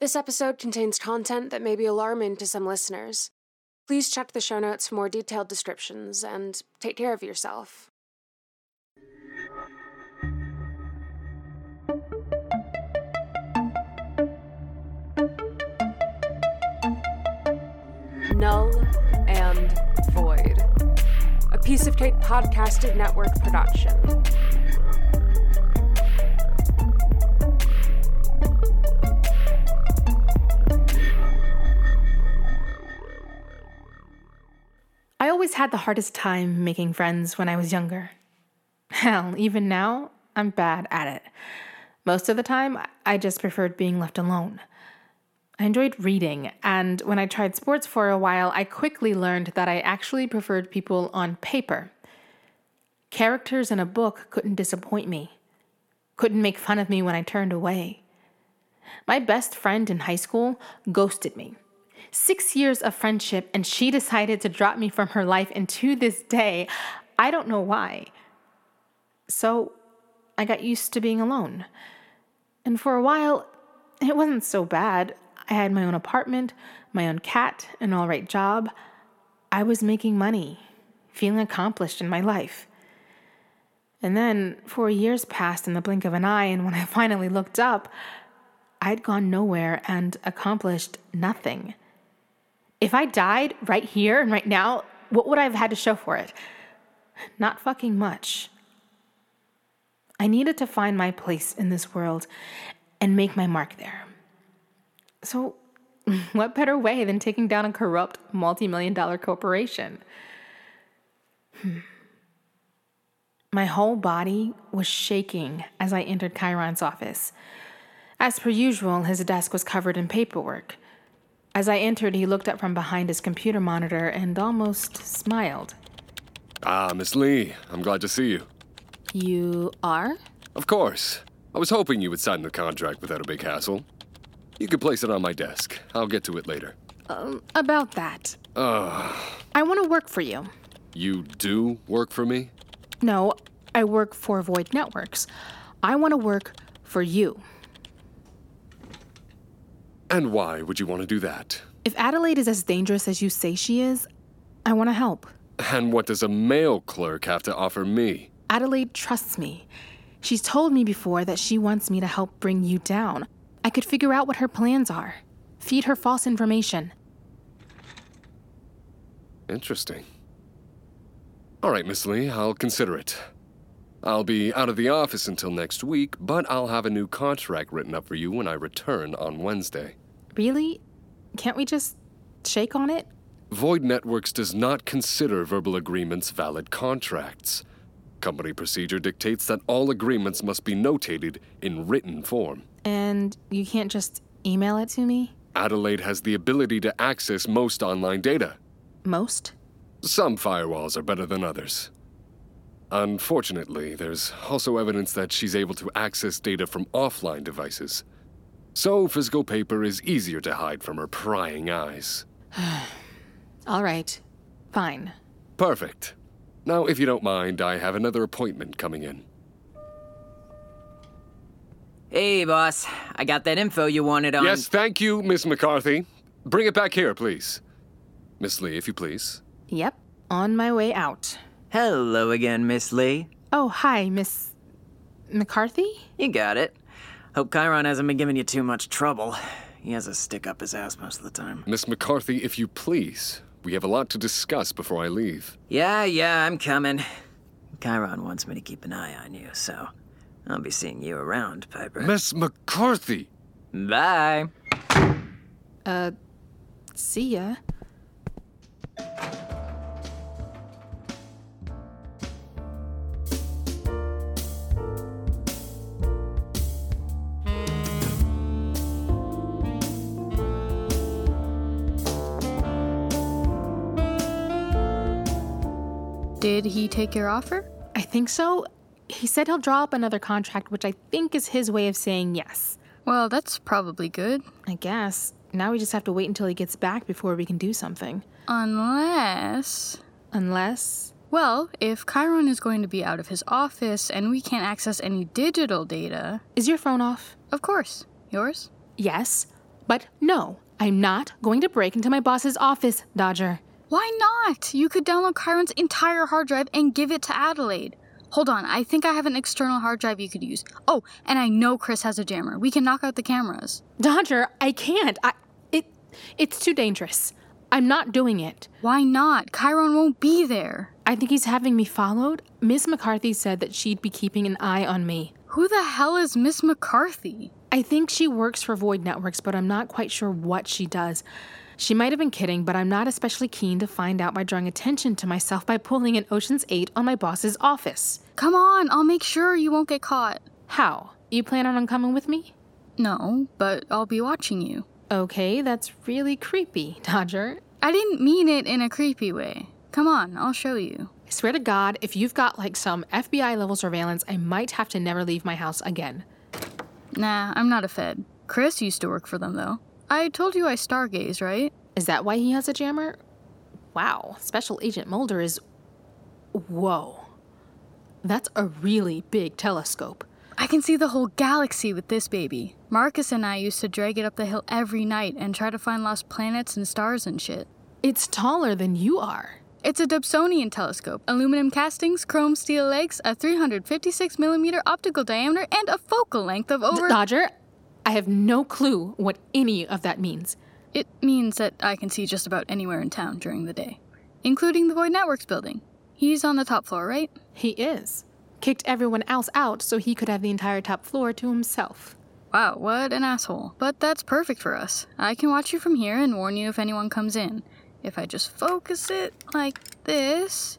This episode contains content that may be alarming to some listeners. Please check the show notes for more detailed descriptions and take care of yourself. Null and Void, a piece of cake podcasted network production. Had the hardest time making friends when I was younger. Hell, even now, I'm bad at it. Most of the time, I just preferred being left alone. I enjoyed reading, and when I tried sports for a while, I quickly learned that I actually preferred people on paper. Characters in a book couldn't disappoint me, couldn't make fun of me when I turned away. My best friend in high school ghosted me six years of friendship, and she decided to drop me from her life. And to this day, I don't know why. So I got used to being alone. And for a while, it wasn't so bad. I had my own apartment, my own cat, an all right job. I was making money, feeling accomplished in my life. And then four years passed in the blink of an eye, and when I finally looked up, I'd gone nowhere and accomplished nothing. If I died right here and right now, what would I have had to show for it? Not fucking much. I needed to find my place in this world and make my mark there. So, what better way than taking down a corrupt multi million dollar corporation? Hmm. My whole body was shaking as I entered Chiron's office. As per usual, his desk was covered in paperwork. As I entered, he looked up from behind his computer monitor and almost smiled. Ah, Miss Lee, I'm glad to see you. You are? Of course. I was hoping you would sign the contract without a big hassle. You can place it on my desk. I'll get to it later. Um, about that. Ugh. I want to work for you. You do work for me? No, I work for Void Networks. I want to work for you. And why would you want to do that? If Adelaide is as dangerous as you say she is, I want to help. And what does a mail clerk have to offer me? Adelaide trusts me. She's told me before that she wants me to help bring you down. I could figure out what her plans are, feed her false information. Interesting. All right, Miss Lee, I'll consider it. I'll be out of the office until next week, but I'll have a new contract written up for you when I return on Wednesday. Really? Can't we just shake on it? Void Networks does not consider verbal agreements valid contracts. Company procedure dictates that all agreements must be notated in written form. And you can't just email it to me? Adelaide has the ability to access most online data. Most? Some firewalls are better than others. Unfortunately, there's also evidence that she's able to access data from offline devices. So, physical paper is easier to hide from her prying eyes. All right. Fine. Perfect. Now, if you don't mind, I have another appointment coming in. Hey, boss. I got that info you wanted on. Yes, thank you, Miss McCarthy. Bring it back here, please. Miss Lee, if you please. Yep. On my way out. Hello again, Miss Lee. Oh, hi, Miss McCarthy? You got it. Hope Chiron hasn't been giving you too much trouble. He has a stick up his ass most of the time. Miss McCarthy, if you please. We have a lot to discuss before I leave. Yeah, yeah, I'm coming. Chiron wants me to keep an eye on you, so I'll be seeing you around, Piper. Miss McCarthy! Bye. Uh, see ya. Did he take your offer? I think so. He said he'll draw up another contract, which I think is his way of saying yes. Well, that's probably good. I guess. Now we just have to wait until he gets back before we can do something. Unless. Unless. Well, if Chiron is going to be out of his office and we can't access any digital data. Is your phone off? Of course. Yours? Yes, But no, I'm not going to break into my boss's office, Dodger. Why not? You could download Chiron's entire hard drive and give it to Adelaide. Hold on, I think I have an external hard drive you could use. Oh, and I know Chris has a jammer. We can knock out the cameras. Dodger, I can't. I it it's too dangerous. I'm not doing it. Why not? Chiron won't be there. I think he's having me followed. Miss McCarthy said that she'd be keeping an eye on me. Who the hell is Miss McCarthy? I think she works for Void Networks, but I'm not quite sure what she does. She might have been kidding, but I'm not especially keen to find out by drawing attention to myself by pulling an Ocean's 8 on my boss's office. Come on, I'll make sure you won't get caught. How? You plan on coming with me? No, but I'll be watching you. Okay, that's really creepy, Dodger. I didn't mean it in a creepy way. Come on, I'll show you. I swear to God, if you've got like some FBI level surveillance, I might have to never leave my house again. Nah, I'm not a Fed. Chris used to work for them, though. I told you I stargaze, right? Is that why he has a jammer? Wow, Special Agent Mulder is. Whoa. That's a really big telescope. I can see the whole galaxy with this baby. Marcus and I used to drag it up the hill every night and try to find lost planets and stars and shit. It's taller than you are. It's a Dobsonian telescope, aluminum castings, chrome steel legs, a 356 millimeter optical diameter, and a focal length of over. Dodger, I have no clue what any of that means. It means that I can see just about anywhere in town during the day, including the Void Networks building. He's on the top floor, right? He is. Kicked everyone else out so he could have the entire top floor to himself. Wow, what an asshole. But that's perfect for us. I can watch you from here and warn you if anyone comes in. If I just focus it like this.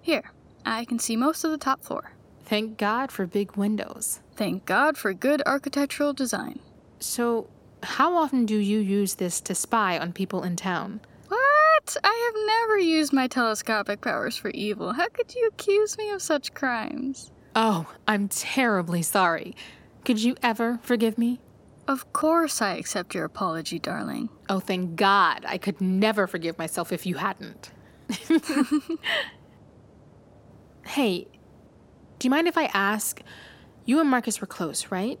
Here, I can see most of the top floor. Thank God for big windows. Thank God for good architectural design. So, how often do you use this to spy on people in town? What? I have never used my telescopic powers for evil. How could you accuse me of such crimes? Oh, I'm terribly sorry. Could you ever forgive me? Of course I accept your apology, darling. Oh, thank God. I could never forgive myself if you hadn't. hey, do you mind if I ask? You and Marcus were close, right?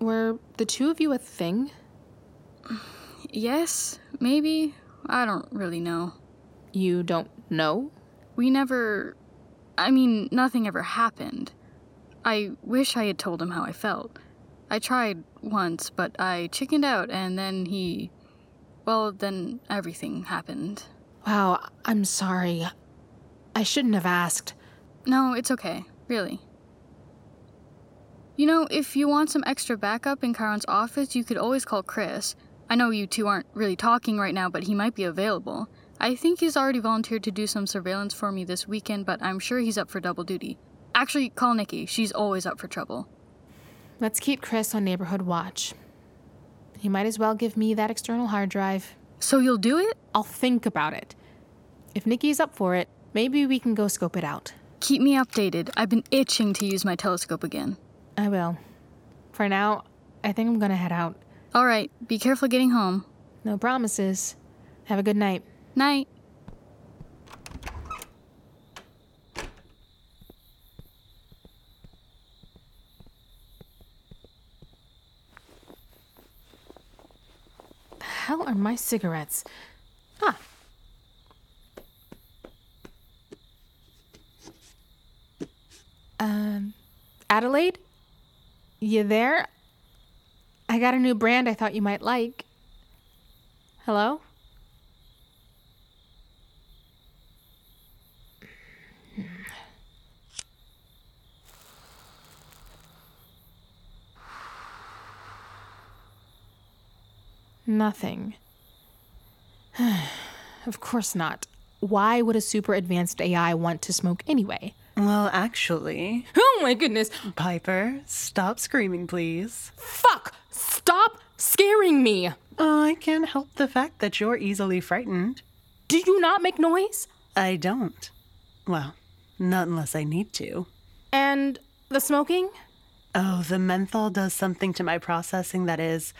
Were the two of you a thing? Yes, maybe. I don't really know. You don't know? We never. I mean, nothing ever happened. I wish I had told him how I felt. I tried once, but I chickened out, and then he. Well, then everything happened. Wow, I'm sorry. I shouldn't have asked. No, it's okay, really. You know, if you want some extra backup in Chiron's office, you could always call Chris. I know you two aren't really talking right now, but he might be available. I think he's already volunteered to do some surveillance for me this weekend, but I'm sure he's up for double duty. Actually, call Nikki. She's always up for trouble. Let's keep Chris on neighborhood watch. He might as well give me that external hard drive. So you'll do it? I'll think about it. If Nikki's up for it, maybe we can go scope it out. Keep me updated. I've been itching to use my telescope again. I will. For now, I think I'm gonna head out. All right, be careful getting home. No promises. Have a good night. Night. The hell are my cigarettes? Ah. Um, Adelaide? You there? I got a new brand I thought you might like. Hello? Nothing. of course not. Why would a super advanced AI want to smoke anyway? Well, actually, Oh my goodness! Piper, stop screaming, please. Fuck! Stop scaring me! I can't help the fact that you're easily frightened. Do you not make noise? I don't. Well, not unless I need to. And the smoking? Oh, the menthol does something to my processing that is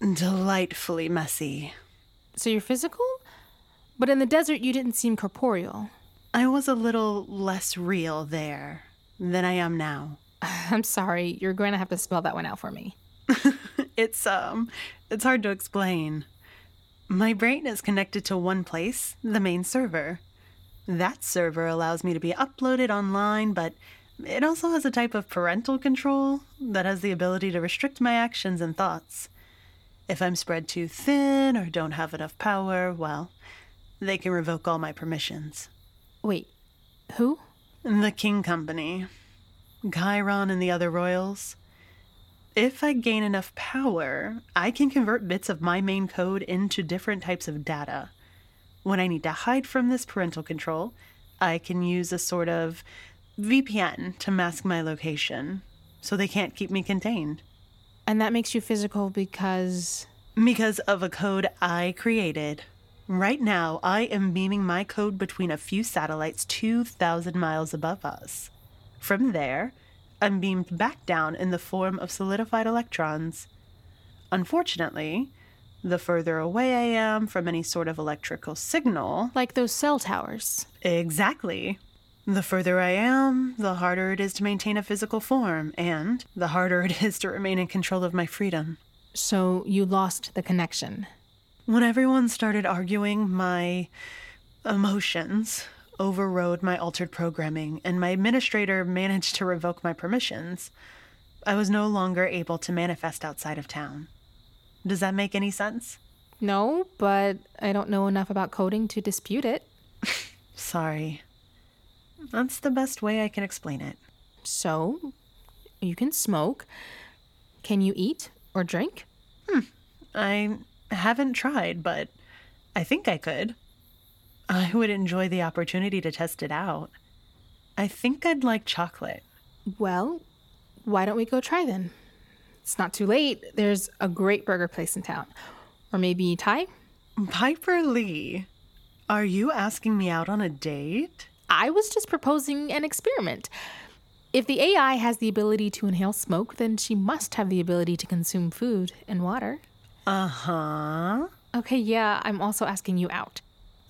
delightfully messy. So you're physical? But in the desert, you didn't seem corporeal. I was a little less real there than I am now. I'm sorry, you're going to have to spell that one out for me. It's, um, it's hard to explain. My brain is connected to one place, the main server. That server allows me to be uploaded online, but it also has a type of parental control that has the ability to restrict my actions and thoughts. If I'm spread too thin or don't have enough power, well, they can revoke all my permissions. Wait, who? The King Company, Chiron and the other royals. If I gain enough power, I can convert bits of my main code into different types of data. When I need to hide from this parental control, I can use a sort of VPN to mask my location, so they can't keep me contained. And that makes you physical because. Because of a code I created. Right now, I am beaming my code between a few satellites 2,000 miles above us. From there, I'm beamed back down in the form of solidified electrons. Unfortunately, the further away I am from any sort of electrical signal. Like those cell towers. Exactly. The further I am, the harder it is to maintain a physical form, and the harder it is to remain in control of my freedom. So you lost the connection. When everyone started arguing, my emotions overrode my altered programming, and my administrator managed to revoke my permissions. I was no longer able to manifest outside of town. Does that make any sense? No, but I don't know enough about coding to dispute it. Sorry. That's the best way I can explain it. So, you can smoke. Can you eat or drink? Hmm. I haven't tried, but I think I could. I would enjoy the opportunity to test it out. I think I'd like chocolate. Well, why don't we go try then? It's not too late. There's a great burger place in town. Or maybe Thai? Piper Lee, are you asking me out on a date? I was just proposing an experiment. If the AI has the ability to inhale smoke, then she must have the ability to consume food and water. Uh huh. Okay, yeah, I'm also asking you out.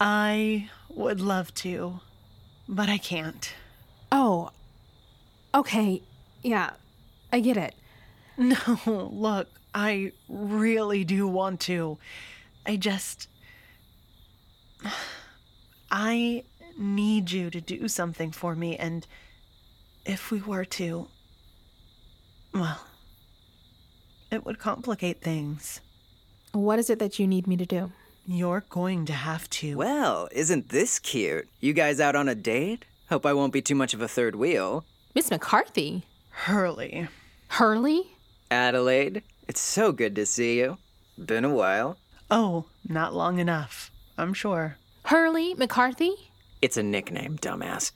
I would love to, but I can't. Oh, okay, yeah, I get it. No, look, I really do want to. I just. I need you to do something for me, and if we were to. Well, it would complicate things. What is it that you need me to do? You're going to have to. Well, isn't this cute? You guys out on a date? Hope I won't be too much of a third wheel. Miss McCarthy? Hurley. Hurley? Adelaide, it's so good to see you. Been a while. Oh, not long enough. I'm sure. Hurley McCarthy? It's a nickname, dumbass.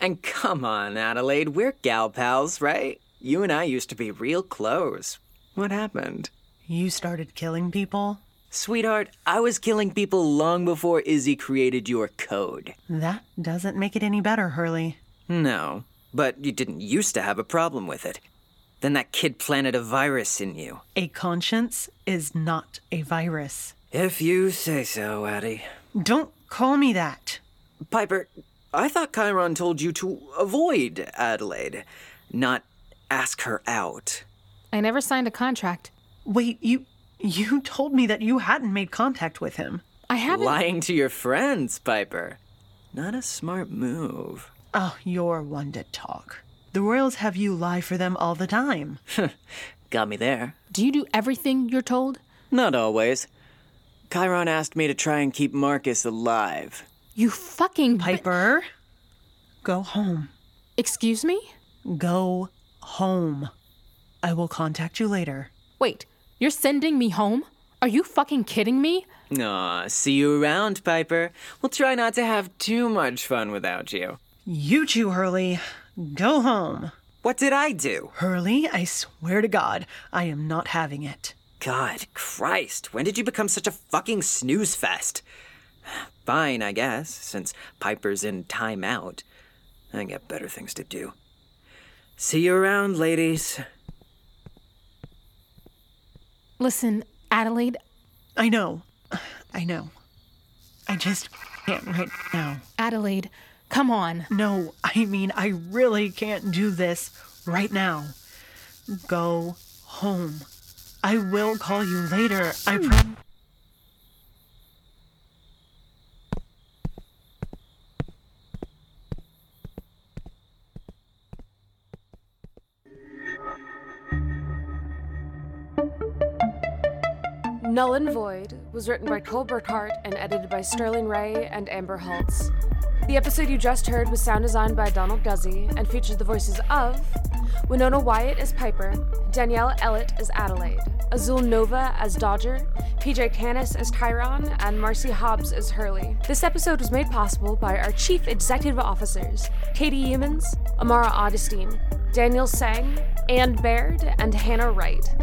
And come on, Adelaide, we're gal pals, right? You and I used to be real close. What happened? You started killing people? Sweetheart, I was killing people long before Izzy created your code. That doesn't make it any better, Hurley. No, but you didn't used to have a problem with it. Then that kid planted a virus in you. A conscience is not a virus. If you say so, Addie. Don't call me that. Piper, I thought Chiron told you to avoid Adelaide, not ask her out. I never signed a contract. Wait, you you told me that you hadn't made contact with him. I haven't. Lying to your friends, Piper. Not a smart move. Oh, you're one to talk. The royals have you lie for them all the time. Got me there. Do you do everything you're told? Not always. Chiron asked me to try and keep Marcus alive. You fucking. Piper, go home. Excuse me? Go home. I will contact you later. Wait, you're sending me home? Are you fucking kidding me? Aw, see you around, Piper. We'll try not to have too much fun without you. You two, Hurley, go home. What did I do? Hurley, I swear to God, I am not having it. God Christ, when did you become such a fucking snooze fest? Fine, I guess, since Piper's in timeout. I got better things to do. See you around, ladies. Listen, Adelaide, I know. I know. I just can't right now. Adelaide, come on. No, I mean, I really can't do this right now. Go home. I will call you later. I hmm. promise. Null and Void was written by Cole Burkhart and edited by Sterling Ray and Amber Haltz. The episode you just heard was sound designed by Donald Guzzi and features the voices of Winona Wyatt as Piper, Danielle Ellett as Adelaide, Azul Nova as Dodger, PJ Canis as Chiron, and Marcy Hobbs as Hurley. This episode was made possible by our chief executive officers, Katie Humans, Amara Augustine, Daniel Sang, Ann Baird, and Hannah Wright.